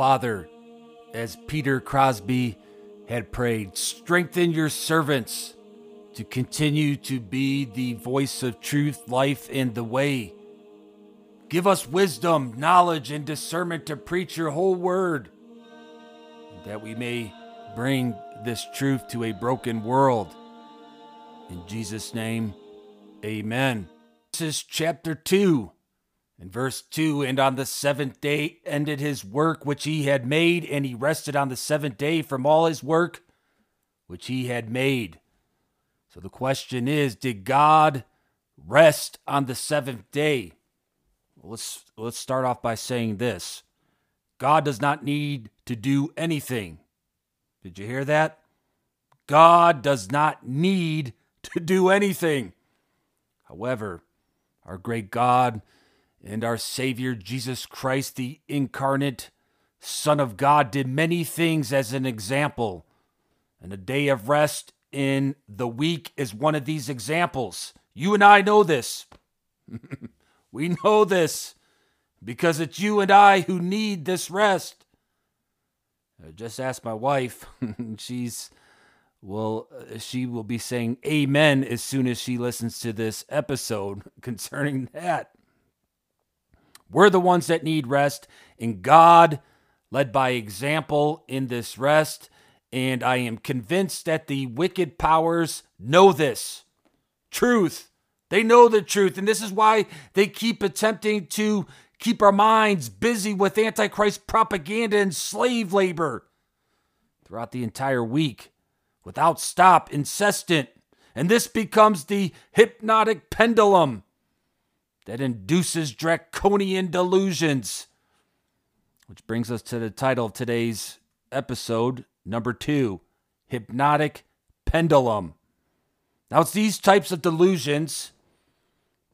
Father, as Peter Crosby had prayed, strengthen your servants to continue to be the voice of truth, life, and the way. Give us wisdom, knowledge, and discernment to preach your whole word, that we may bring this truth to a broken world. In Jesus' name, amen. This is chapter 2. In verse 2, and on the seventh day ended his work which he had made, and he rested on the seventh day from all his work which he had made. So the question is Did God rest on the seventh day? Let's, let's start off by saying this God does not need to do anything. Did you hear that? God does not need to do anything. However, our great God and our Savior Jesus Christ, the incarnate Son of God, did many things as an example. And a day of rest in the week is one of these examples. You and I know this. we know this because it's you and I who need this rest. I just ask my wife. She's well, she will be saying amen as soon as she listens to this episode concerning that. We're the ones that need rest, and God led by example in this rest. And I am convinced that the wicked powers know this truth. They know the truth. And this is why they keep attempting to keep our minds busy with Antichrist propaganda and slave labor throughout the entire week without stop, incessant. And this becomes the hypnotic pendulum that induces draconian delusions. Which brings us to the title of today's episode, number two Hypnotic Pendulum. Now, it's these types of delusions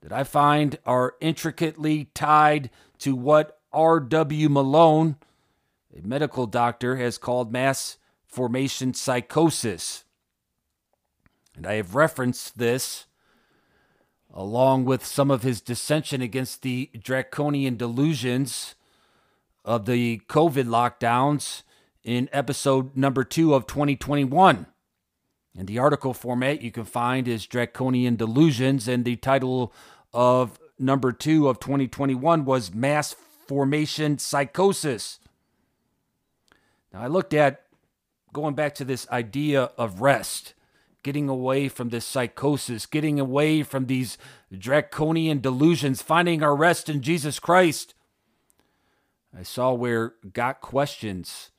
that I find are intricately tied to what R.W. Malone, a medical doctor, has called mass formation psychosis. And I have referenced this along with some of his dissension against the draconian delusions of the COVID lockdowns in episode number two of 2021. And the article format you can find is Draconian Delusions, and the title of number two of 2021 was Mass Formation Psychosis. Now, I looked at going back to this idea of rest, getting away from this psychosis, getting away from these draconian delusions, finding our rest in Jesus Christ. I saw where Got Questions,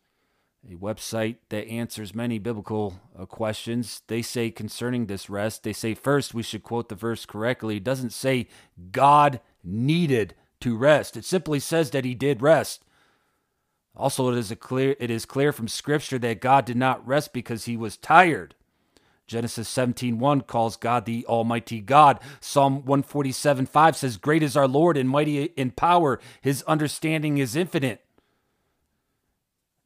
a website that answers many biblical uh, questions, they say concerning this rest, they say first we should quote the verse correctly. It doesn't say God needed to rest. It simply says that he did rest. Also, it is, clear, it is clear from Scripture that God did not rest because he was tired. Genesis 17:1 calls God the Almighty God. Psalm 147:5 says, Great is our Lord and mighty in power. His understanding is infinite.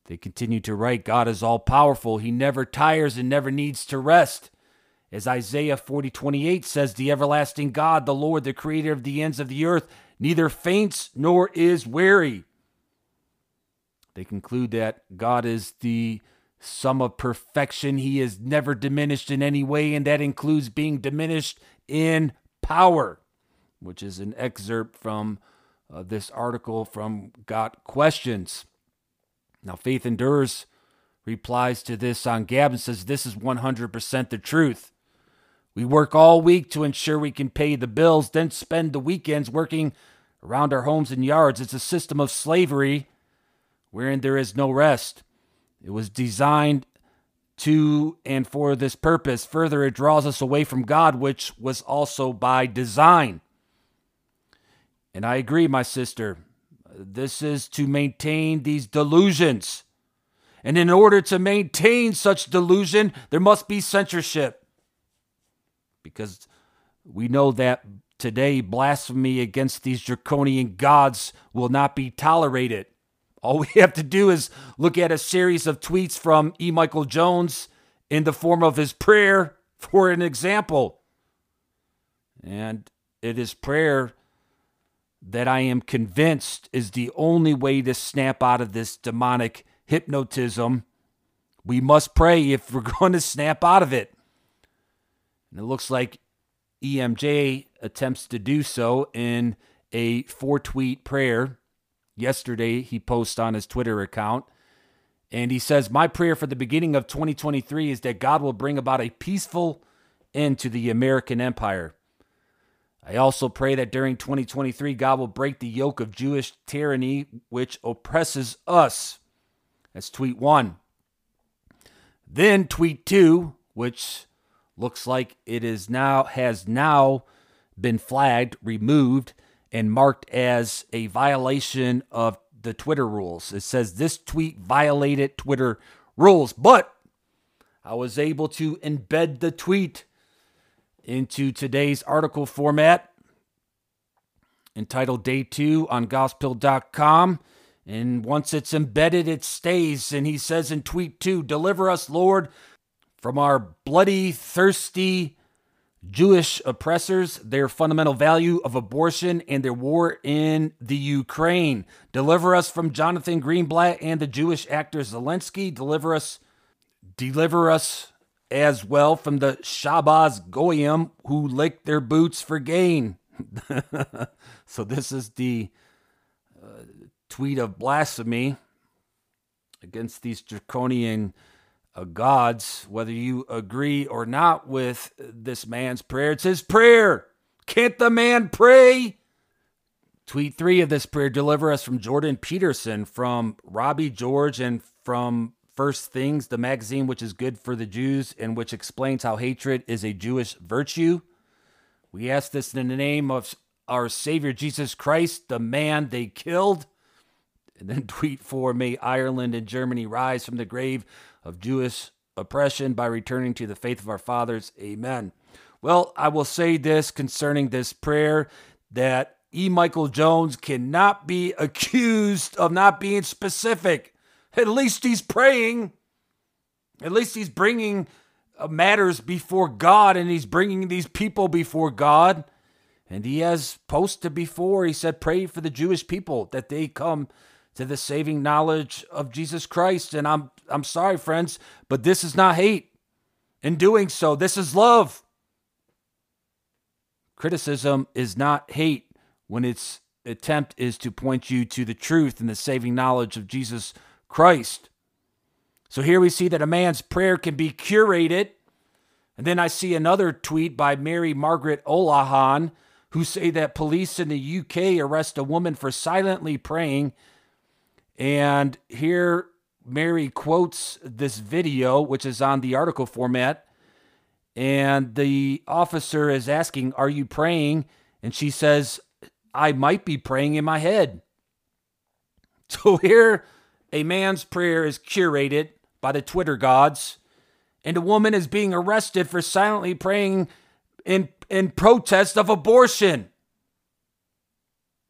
They continue to write, God is all powerful. He never tires and never needs to rest. As Isaiah 40:28 says, The everlasting God, the Lord, the creator of the ends of the earth, neither faints nor is weary. They conclude that God is the sum of perfection. He is never diminished in any way, and that includes being diminished in power, which is an excerpt from uh, this article from Got Questions. Now, Faith Endures replies to this on Gab and says, This is 100% the truth. We work all week to ensure we can pay the bills, then spend the weekends working around our homes and yards. It's a system of slavery wherein there is no rest. It was designed to and for this purpose. Further, it draws us away from God, which was also by design. And I agree, my sister. This is to maintain these delusions. And in order to maintain such delusion, there must be censorship. Because we know that today blasphemy against these draconian gods will not be tolerated. All we have to do is look at a series of tweets from E. Michael Jones in the form of his prayer for an example. And it is prayer that I am convinced is the only way to snap out of this demonic hypnotism. We must pray if we're going to snap out of it. And it looks like EMJ attempts to do so in a four tweet prayer. Yesterday, he posts on his Twitter account. And he says, My prayer for the beginning of 2023 is that God will bring about a peaceful end to the American empire. I also pray that during 2023, God will break the yoke of Jewish tyranny which oppresses us. That's tweet one. Then tweet two, which looks like it is now has now been flagged, removed, and marked as a violation of the Twitter rules. It says this tweet violated Twitter rules, but I was able to embed the tweet into today's article format entitled Day 2 on gospel.com. And once it's embedded, it stays. And he says in tweet 2 Deliver us, Lord, from our bloody, thirsty Jewish oppressors, their fundamental value of abortion, and their war in the Ukraine. Deliver us from Jonathan Greenblatt and the Jewish actor Zelensky. Deliver us, deliver us as well from the Shabbos Goyim who lick their boots for gain. so this is the uh, tweet of blasphemy against these draconian uh, gods. Whether you agree or not with this man's prayer, it's his prayer. Can't the man pray? Tweet three of this prayer deliver us from Jordan Peterson, from Robbie George, and from First Things, the magazine which is good for the Jews and which explains how hatred is a Jewish virtue. We ask this in the name of our Savior Jesus Christ, the man they killed. And then tweet four May Ireland and Germany rise from the grave of Jewish oppression by returning to the faith of our fathers. Amen. Well, I will say this concerning this prayer that E. Michael Jones cannot be accused of not being specific. At least he's praying. At least he's bringing uh, matters before God and he's bringing these people before God. And he has posted before, he said, pray for the Jewish people that they come to the saving knowledge of Jesus Christ. And I'm I'm sorry, friends, but this is not hate. In doing so, this is love. Criticism is not hate when its attempt is to point you to the truth and the saving knowledge of Jesus Christ. So here we see that a man's prayer can be curated. And then I see another tweet by Mary Margaret Olohan who say that police in the UK arrest a woman for silently praying. And here Mary quotes this video, which is on the article format. And the officer is asking, Are you praying? And she says, I might be praying in my head. So here, a man's prayer is curated by the Twitter gods, and a woman is being arrested for silently praying in, in protest of abortion.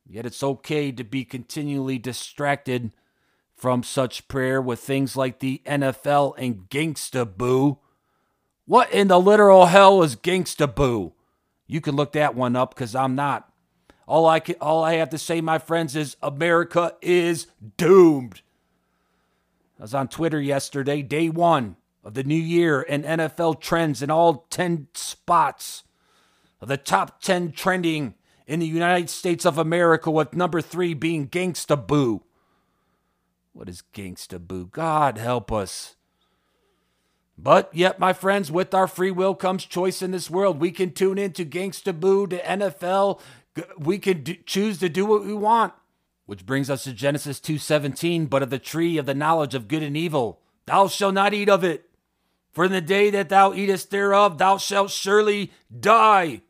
Yet it's okay to be continually distracted from such prayer with things like the NFL and Gangsta Boo. What in the literal hell is Gangsta Boo? You can look that one up because I'm not. All I can, all I have to say, my friends, is America is doomed. I was on Twitter yesterday, day one of the new year, and NFL trends in all 10 spots of the top 10 trending in the United States of America, with number three being Gangsta Boo. What is Gangsta Boo? God help us. But yet, my friends, with our free will comes choice in this world. We can tune into Gangsta Boo to NFL. We can do, choose to do what we want. Which brings us to Genesis 2:17, but of the tree of the knowledge of good and evil, thou shalt not eat of it. For in the day that thou eatest thereof, thou shalt surely die.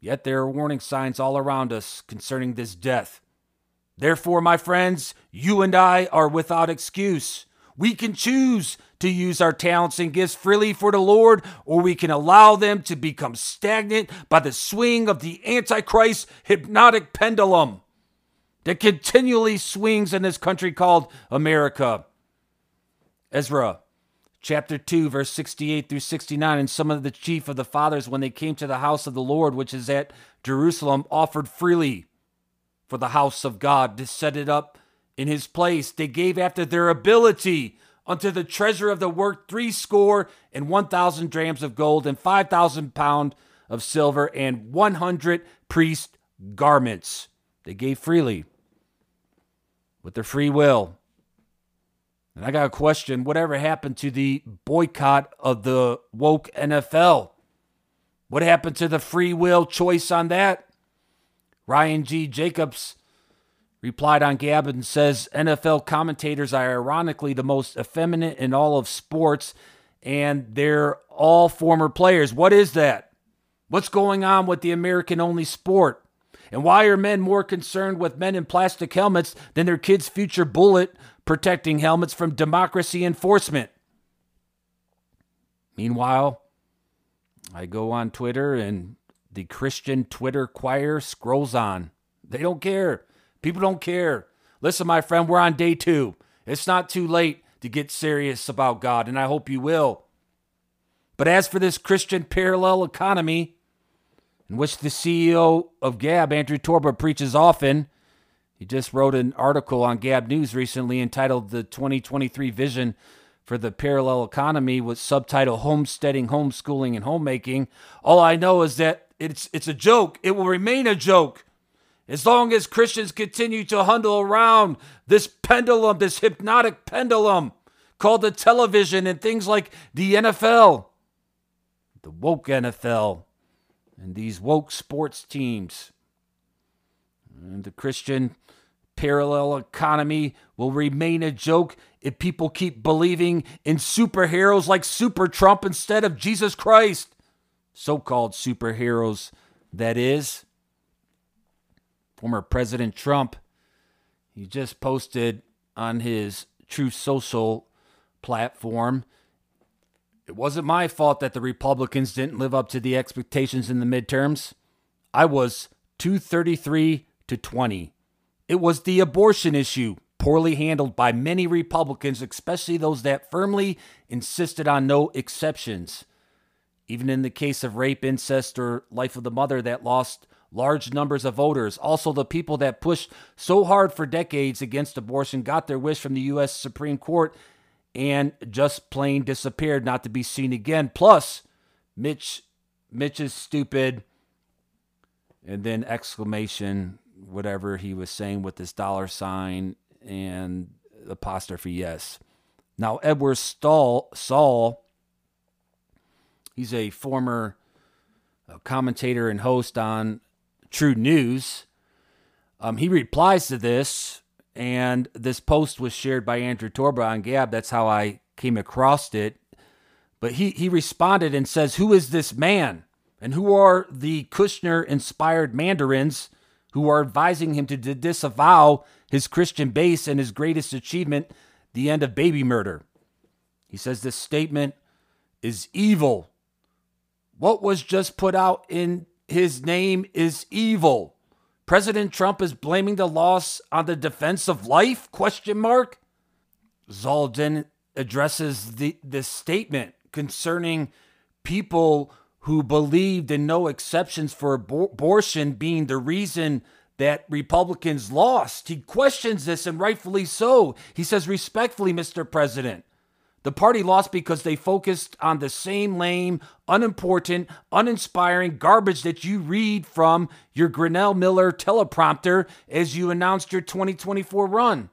Yet there are warning signs all around us concerning this death. Therefore, my friends, you and I are without excuse. We can choose to use our talents and gifts freely for the Lord, or we can allow them to become stagnant by the swing of the Antichrist hypnotic pendulum that continually swings in this country called America. Ezra chapter 2, verse 68 through 69. And some of the chief of the fathers, when they came to the house of the Lord, which is at Jerusalem, offered freely for the house of God to set it up in his place. They gave after their ability unto the treasure of the work three score and one thousand drams of gold and five thousand pound of silver and one hundred priest garments. They gave freely with their free will. And I got a question whatever happened to the boycott of the woke NFL? What happened to the free will choice on that? Ryan G. Jacobs replied on Gab and says NFL commentators are ironically the most effeminate in all of sports, and they're all former players. What is that? What's going on with the American only sport? And why are men more concerned with men in plastic helmets than their kids' future bullet protecting helmets from democracy enforcement? Meanwhile, I go on Twitter and the Christian Twitter choir scrolls on. They don't care. People don't care. Listen, my friend, we're on day two. It's not too late to get serious about God, and I hope you will. But as for this Christian parallel economy, in which the CEO of Gab, Andrew Torba, preaches often. He just wrote an article on Gab News recently entitled The 2023 Vision for the Parallel Economy with subtitle Homesteading, Homeschooling, and Homemaking. All I know is that it's, it's a joke. It will remain a joke. As long as Christians continue to huddle around this pendulum, this hypnotic pendulum called the television and things like the NFL, the woke NFL, and these woke sports teams. And the Christian parallel economy will remain a joke if people keep believing in superheroes like Super Trump instead of Jesus Christ. So called superheroes, that is. Former President Trump, he just posted on his Truth Social platform it wasn't my fault that the Republicans didn't live up to the expectations in the midterms. I was 233 to 20. It was the abortion issue, poorly handled by many Republicans, especially those that firmly insisted on no exceptions. Even in the case of rape, incest, or life of the mother that lost large numbers of voters. Also, the people that pushed so hard for decades against abortion got their wish from the U.S. Supreme Court and just plain disappeared, not to be seen again. Plus, Mitch, Mitch is stupid, and then exclamation, whatever he was saying with this dollar sign and apostrophe yes. Now, Edward Stahl, Szall, he's a former uh, commentator and host on TruNews. Um, he replies to this and this post was shared by Andrew Torba on Gab. That's how I came across it. But he, he responded and says, Who is this man? And who are the Kushner inspired mandarins who are advising him to disavow his Christian base and his greatest achievement, the end of baby murder? He says this statement is evil. What was just put out in his name is evil. President Trump is blaming the loss on the defense of life? Question mark. Zaldin addresses the this statement concerning people who believed in no exceptions for abor- abortion being the reason that Republicans lost. He questions this and rightfully so. He says respectfully, Mr. President, the party lost because they focused on the same lame, unimportant, uninspiring garbage that you read from your Grinnell Miller teleprompter as you announced your 2024 run.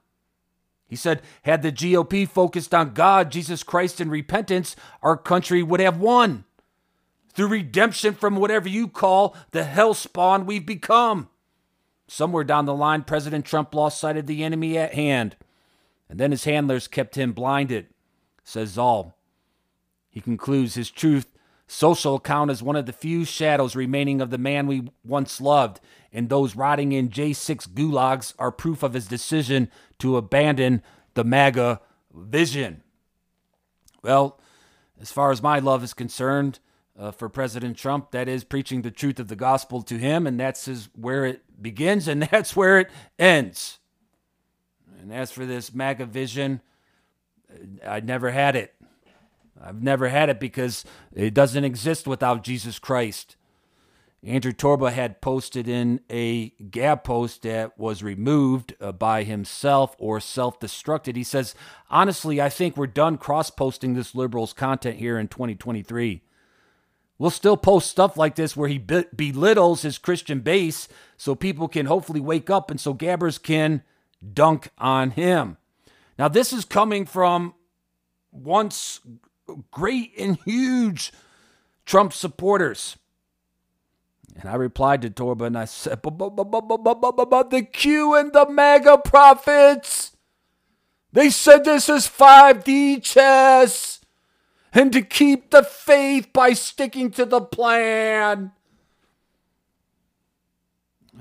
He said, had the GOP focused on God, Jesus Christ, and repentance, our country would have won. Through redemption from whatever you call the hell spawn we've become. Somewhere down the line, President Trump lost sight of the enemy at hand, and then his handlers kept him blinded says Szall. He concludes his truth social account is one of the few shadows remaining of the man we once loved, and those rotting in J6 gulags are proof of his decision to abandon the MAGA vision. Well, as far as my love is concerned, uh, for President Trump, that is preaching the truth of the gospel to him, and that's his, where it begins and that's where it ends. And as for this MAGA vision, I never had it. I've never had it because it doesn't exist without Jesus Christ. Andrew Torba had posted in a Gab post that was removed uh, by himself or self destructed. He says, Honestly, I think we're done cross posting this liberal's content here in 2023. We'll still post stuff like this where he be- belittles his Christian base so people can hopefully wake up and so gabbers can dunk on him. Now, this is coming from once great and huge Trump supporters. And I replied to Torba and I said, the Q and the MAGA prophets, they said this is 5D chess and to keep the faith by sticking to the plan.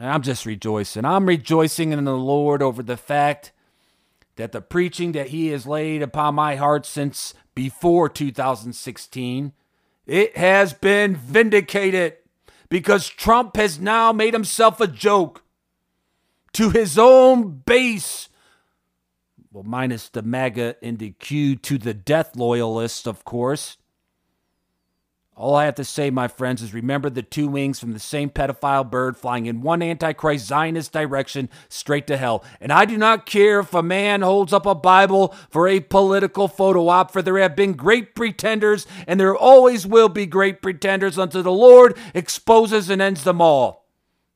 I'm just rejoicing. I'm rejoicing in the Lord over the fact that the preaching that he has laid upon my heart since before 2016, it has been vindicated because Trump has now made himself a joke to his own base. Well, minus the MAGA and the Q to the death loyalists, of course. All I have to say, my friends, is remember the two wings from the same pedophile bird flying in one Antichrist Zionist direction straight to hell. And I do not care if a man holds up a Bible for a political photo op, for there have been great pretenders, and there always will be great pretenders until the Lord exposes and ends them all.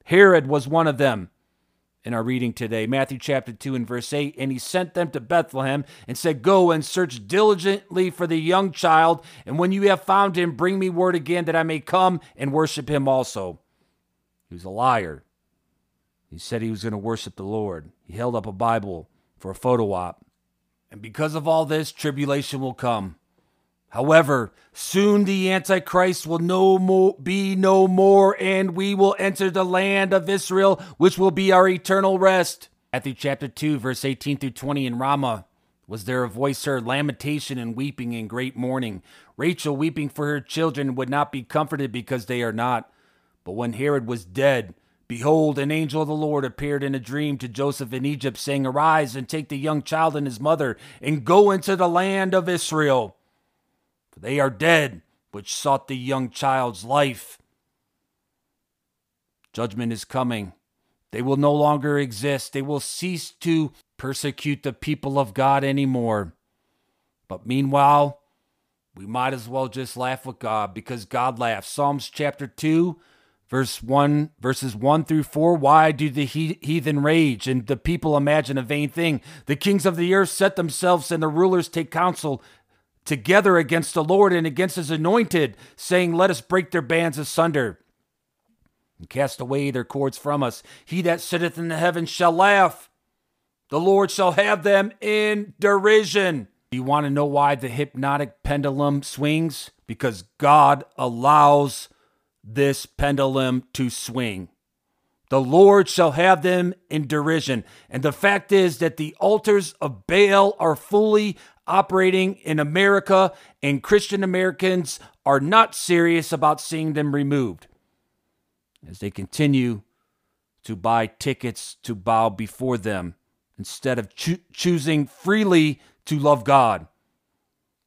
Herod was one of them in our reading today, Matthew chapter 2 and verse 8. And he sent them to Bethlehem and said, Go and search diligently for the young child, and when you have found him, bring me word again that I may come and worship him also. He was a liar. He said he was going to worship the Lord. He held up a Bible for a photo op. And because of all this, tribulation will come. However, soon the Antichrist will no more be no more, and we will enter the land of Israel, which will be our eternal rest. Matthew chapter 2, verse 18 through 20 in Ramah. Was there a voice heard, lamentation and weeping and great mourning? Rachel weeping for her children would not be comforted because they are not. But when Herod was dead, behold, an angel of the Lord appeared in a dream to Joseph in Egypt, saying, Arise and take the young child and his mother, and go into the land of Israel for they are dead which sought the young child's life. Judgment is coming. They will no longer exist. They will cease to persecute the people of God anymore. But meanwhile, we might as well just laugh with God because God laughs. Psalms chapter 2, verse 1, verses 1 through 4. Why do the heathen rage and the people imagine a vain thing? The kings of the earth set themselves and the rulers take counsel together against the Lord and against his anointed, saying, Let us break their bands asunder and cast away their cords from us. He that sitteth in the heavens shall laugh. The Lord shall have them in derision. Do you want to know why the hypnotic pendulum swings? Because God allows this pendulum to swing. The Lord shall have them in derision. And the fact is that the altars of Baal are fully operating in America, and Christian Americans are not serious about seeing them removed as they continue to buy tickets to bow before them instead of cho- choosing freely to love God.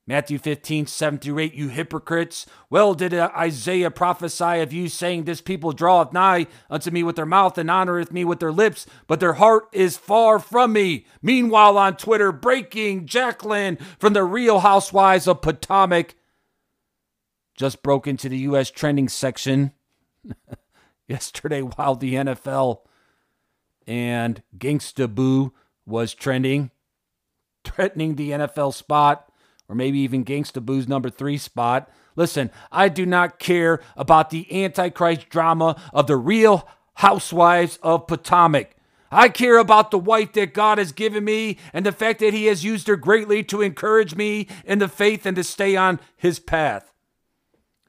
Matthew 15, 7 through 8, you hypocrites. Well, did uh, Isaiah prophesy of you, saying, This people draweth nigh unto me with their mouth and honoreth me with their lips, but their heart is far from me. Meanwhile, on Twitter, breaking Jacqueline from the Real Housewives of Potomac just broke into the U.S. trending section yesterday while the NFL and Gangsta Boo was trending, threatening the NFL spot or maybe even Gangsta Boo's number three spot. Listen, I do not care about the Antichrist drama of the real housewives of Potomac. I care about the wife that God has given me and the fact that He has used her greatly to encourage me in the faith and to stay on His path.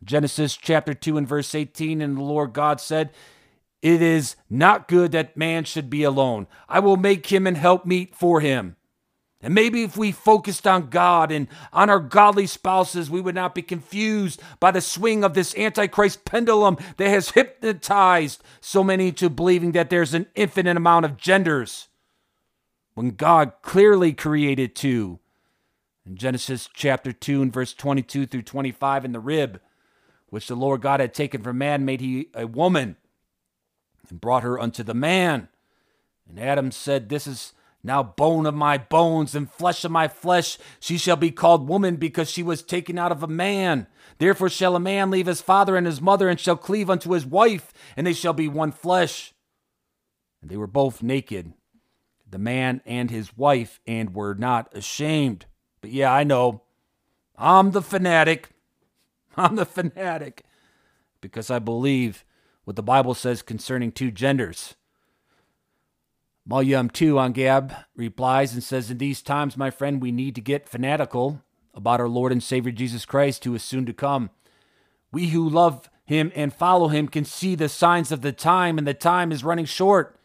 Genesis chapter 2 and verse 18 And the Lord God said, It is not good that man should be alone. I will make him and help meet for him. And maybe if we focused on God and on our godly spouses, we would not be confused by the swing of this Antichrist pendulum that has hypnotized so many into believing that there's an infinite amount of genders when God clearly created two. In Genesis chapter 2 and verse 22 through 25, in the rib, which the Lord God had taken from man, made he a woman and brought her unto the man. And Adam said, This is now bone of my bones and flesh of my flesh. She shall be called woman because she was taken out of a man. Therefore shall a man leave his father and his mother and shall cleave unto his wife, and they shall be one flesh. And they were both naked, the man and his wife, and were not ashamed. But yeah, I know. I'm the fanatic. I'm the fanatic because I believe what the Bible says concerning two genders. Malyam 2 on Gab replies and says, In these times, my friend, we need to get fanatical about our Lord and Savior Jesus Christ, who is soon to come. We who love him and follow him can see the signs of the time, and the time is running short.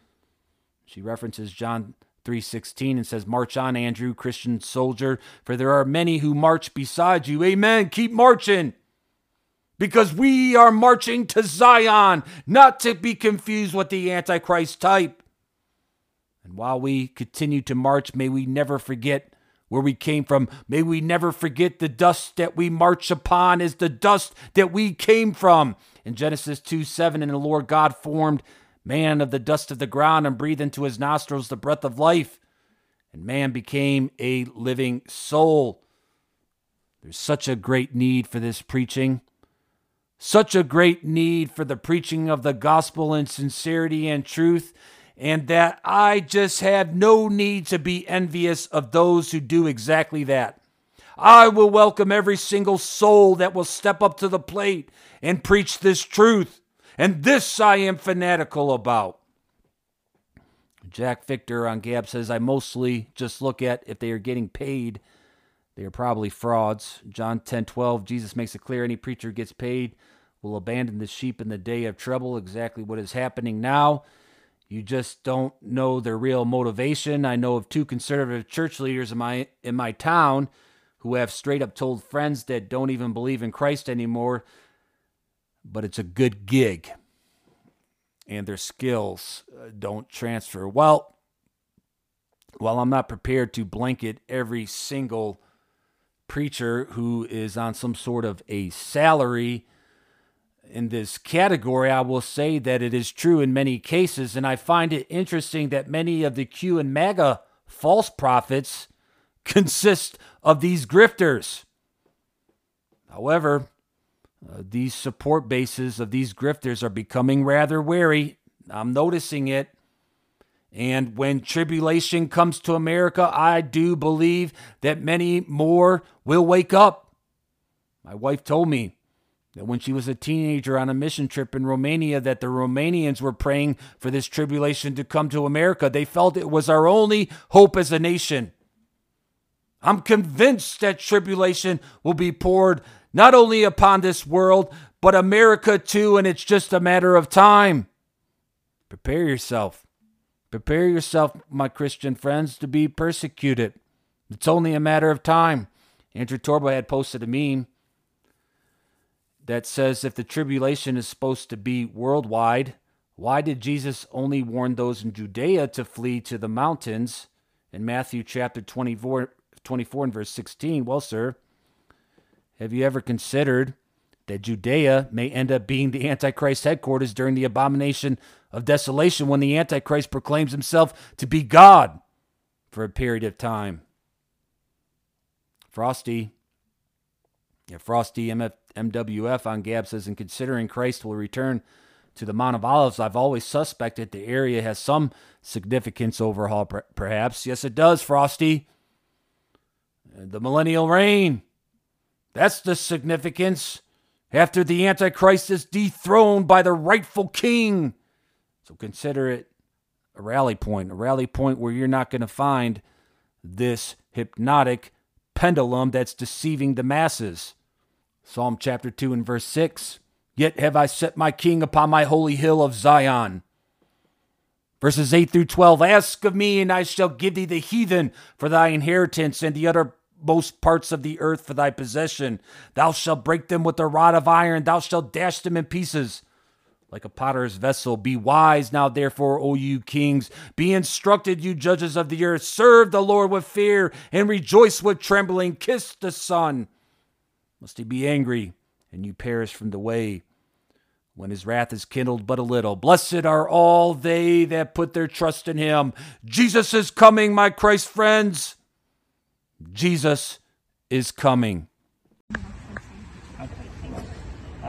She references John 3:16 and says, "March on, Andrew, Christian soldier, for there are many who march beside you." Amen. Keep marching. Because we are marching to Zion, not to be confused with the Antichrist type. And while we continue to march, may we never forget where we came from. May we never forget the dust that we march upon is the dust that we came from. In Genesis 2 7, and the Lord God formed man of the dust of the ground and breathed into his nostrils the breath of life. And man became a living soul. There's such a great need for this preaching. Such a great need for the preaching of the gospel in sincerity and truth and that I just have no need to be envious of those who do exactly that. I will welcome every single soul that will step up to the plate and preach this truth. And this I am fanatical about. Jack Victor on Gab says, I mostly just look at if they are getting paid. They are probably frauds. John 10 12, Jesus makes it clear any preacher gets paid will abandon the sheep in the day of trouble. Exactly what is happening now. You just don't know their real motivation. I know of two conservative church leaders in my in my town who have straight up told friends that don't even believe in Christ anymore, but it's a good gig. And their skills uh, don't transfer. Well, while I'm not prepared to blanket every single preacher who is on some sort of a salary in this category, I will say that it is true in many cases, and I find it interesting that many of the Q and MAGA false prophets consist of these grifters. However, uh, these support bases of these grifters are becoming rather wary. I'm noticing it. And when tribulation comes to America, I do believe that many more will wake up. My wife told me that when she was a teenager on a mission trip in Romania that the Romanians were praying for this tribulation to come to America. They felt it was our only hope as a nation. I'm convinced that tribulation will be poured not only upon this world, but America too, and it's just a matter of time. Prepare yourself. Prepare yourself, my Christian friends, to be persecuted. It's only a matter of time. Andrew Torba had posted a meme that says if the tribulation is supposed to be worldwide, why did Jesus only warn those in Judea to flee to the mountains in Matthew chapter 24, 24 and verse 16? Well, sir, have you ever considered that Judea may end up being the Antichrist headquarters during the abomination of desolation when the Antichrist proclaims himself to be God for a period of time? Frosty, yeah, Frosty MF, MWF on Gab says, and considering Christ will return to the Mount of Olives, I've always suspected the area has some significance overhaul, perhaps. Yes, it does, Frosty. The millennial reign. That's the significance. After the Antichrist is dethroned by the rightful king. So consider it a rally point, a rally point where you're not going to find this hypnotic pendulum that's deceiving the masses. Psalm chapter 2 and verse 6 Yet have I set my king upon my holy hill of Zion. Verses 8 through 12 Ask of me, and I shall give thee the heathen for thy inheritance, and the uttermost parts of the earth for thy possession. Thou shalt break them with a rod of iron, thou shalt dash them in pieces like a potter's vessel. Be wise now, therefore, O you kings. Be instructed, you judges of the earth. Serve the Lord with fear and rejoice with trembling. Kiss the Son, lest he be angry and you perish from the way when his wrath is kindled but a little. Blessed are all they that put their trust in him. Jesus is coming, my Christ friends. Jesus is coming.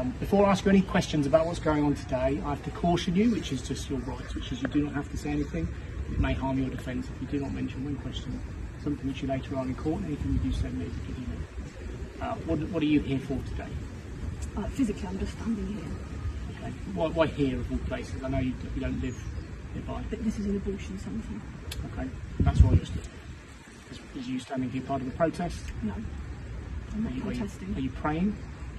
Um, before I ask you any questions about what's going on today, I have to caution you, which is just your rights, which is you do not have to say anything. It may harm your defence if you do not mention one question, something which you later on in court, anything you do say may be given. Uh, what, what are you here for today? Uh, physically, I'm just standing here. Okay. Why, why here of all places? I know you, you don't live nearby. But this is an abortion centre. Okay, that's why you're stood. Is, is you standing here part of the protest? No, I'm not Are you, are you, protesting. are you praying?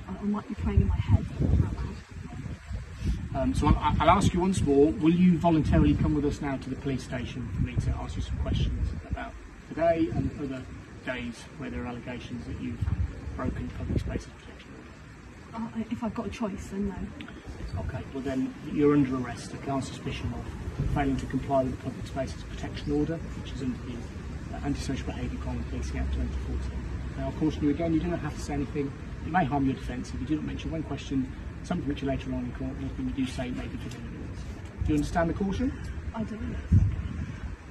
I, I might be praying in my head. but not out loud. Um, so I'll, I'll ask you once more, will you voluntarily come with us now to the police station for me to ask you some questions about today and other days where there are allegations that you've broken public spaces protection order? Uh, if I've got a choice, then no. Okay, well then you're under arrest okay, on suspicion of failing to comply with the Public Spaces Protection Order, which is under the uh, Antisocial Behaviour Crime and Policing Act 2014. Now, I'll caution you again, you do not have to say anything. It may harm your defence if you do not mention one question, something which you later on in court, anything you do say may be given evidence. Do you understand the caution? I don't.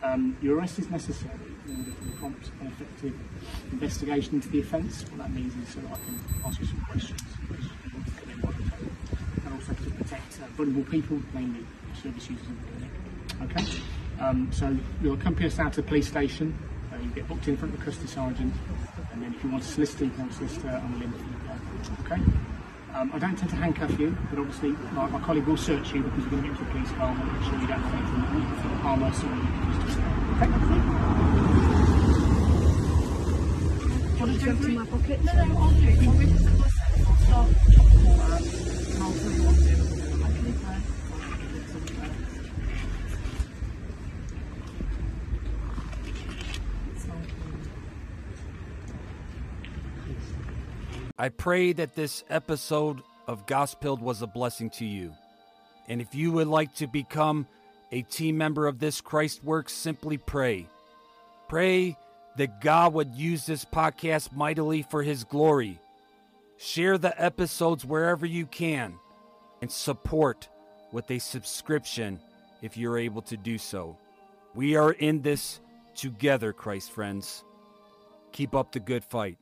Um, your arrest is necessary in order for the prompt and effective investigation into the offence. What that means is so that I can ask you some questions because you want to come in voluntarily, and also to protect uh, vulnerable people, mainly service users in the clinic. Okay? Um, so you'll accompany us out to the police station. Uh, you get booked in front of the custody sergeant, and then if you want a solicitor, you can have a solicitor on the limb for you. Okay? Um, I don't intend to handcuff you, but obviously my, my colleague will search you because you're going to get into a police car and make sure you don't have anything can harm us or you can use to Okay? Did you have in my pocket? No, no, I'll do it. I'll the myself. I'll start chopping all that, and I'll tell you what to do. Okay, fine. I pray that this episode of Gospeled was a blessing to you. And if you would like to become a team member of this Christ work, simply pray. Pray that God would use this podcast mightily for his glory. Share the episodes wherever you can and support with a subscription if you're able to do so. We are in this together, Christ friends. Keep up the good fight.